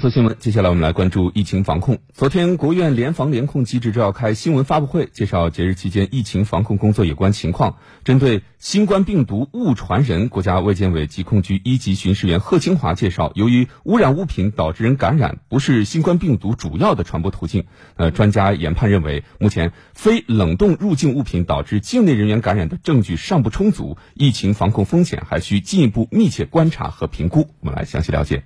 做新闻，接下来我们来关注疫情防控。昨天，国务院联防联控机制召开新闻发布会，介绍节日期间疫情防控工作有关情况。针对新冠病毒误传人，国家卫健委疾控局一级巡视员贺清华介绍，由于污染物品导致人感染不是新冠病毒主要的。传播途径，呃，专家研判认为，目前非冷冻入境物品导致境内人员感染的证据尚不充足，疫情防控风险还需进一步密切观察和评估。我们来详细了解。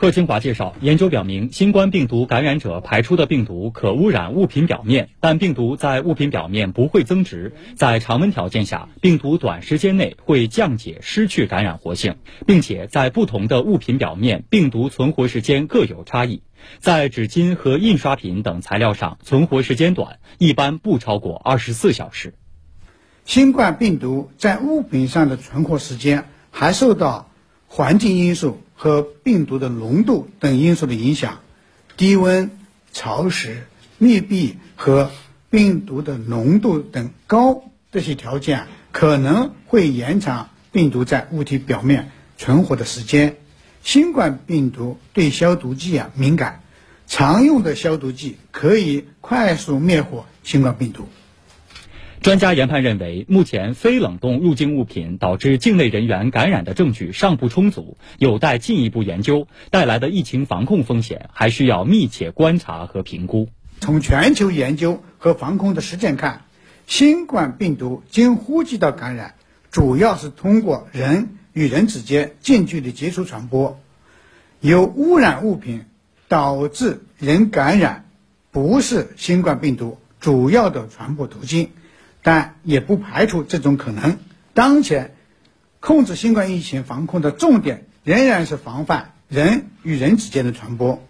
贺清华介绍，研究表明，新冠病毒感染者排出的病毒可污染物品表面，但病毒在物品表面不会增殖。在常温条件下，病毒短时间内会降解，失去感染活性，并且在不同的物品表面，病毒存活时间各有差异。在纸巾和印刷品等材料上，存活时间短，一般不超过二十四小时。新冠病毒在物品上的存活时间还受到环境因素。和病毒的浓度等因素的影响，低温、潮湿、密闭和病毒的浓度等高这些条件可能会延长病毒在物体表面存活的时间。新冠病毒对消毒剂啊敏感，常用的消毒剂可以快速灭活新冠病毒。专家研判认为，目前非冷冻入境物品导致境内人员感染的证据尚不充足，有待进一步研究，带来的疫情防控风险还需要密切观察和评估。从全球研究和防控的实践看，新冠病毒经呼吸道感染，主要是通过人与人之间近距离接触传播，由污染物品导致人感染，不是新冠病毒主要的传播途径。但也不排除这种可能。当前，控制新冠疫情防控的重点仍然是防范人与人之间的传播。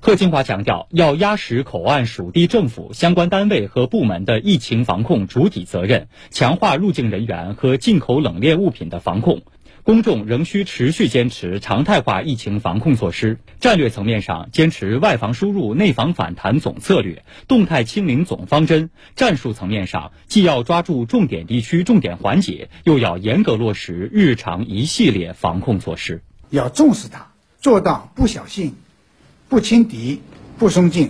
贺金华强调，要压实口岸属地政府相关单位和部门的疫情防控主体责任，强化入境人员和进口冷链物品的防控。公众仍需持续坚持常态化疫情防控措施。战略层面上，坚持外防输入、内防反弹总策略、动态清零总方针；战术层面上，既要抓住重点地区、重点环节，又要严格落实日常一系列防控措施。要重视它，做到不小心、不轻敌、不松劲、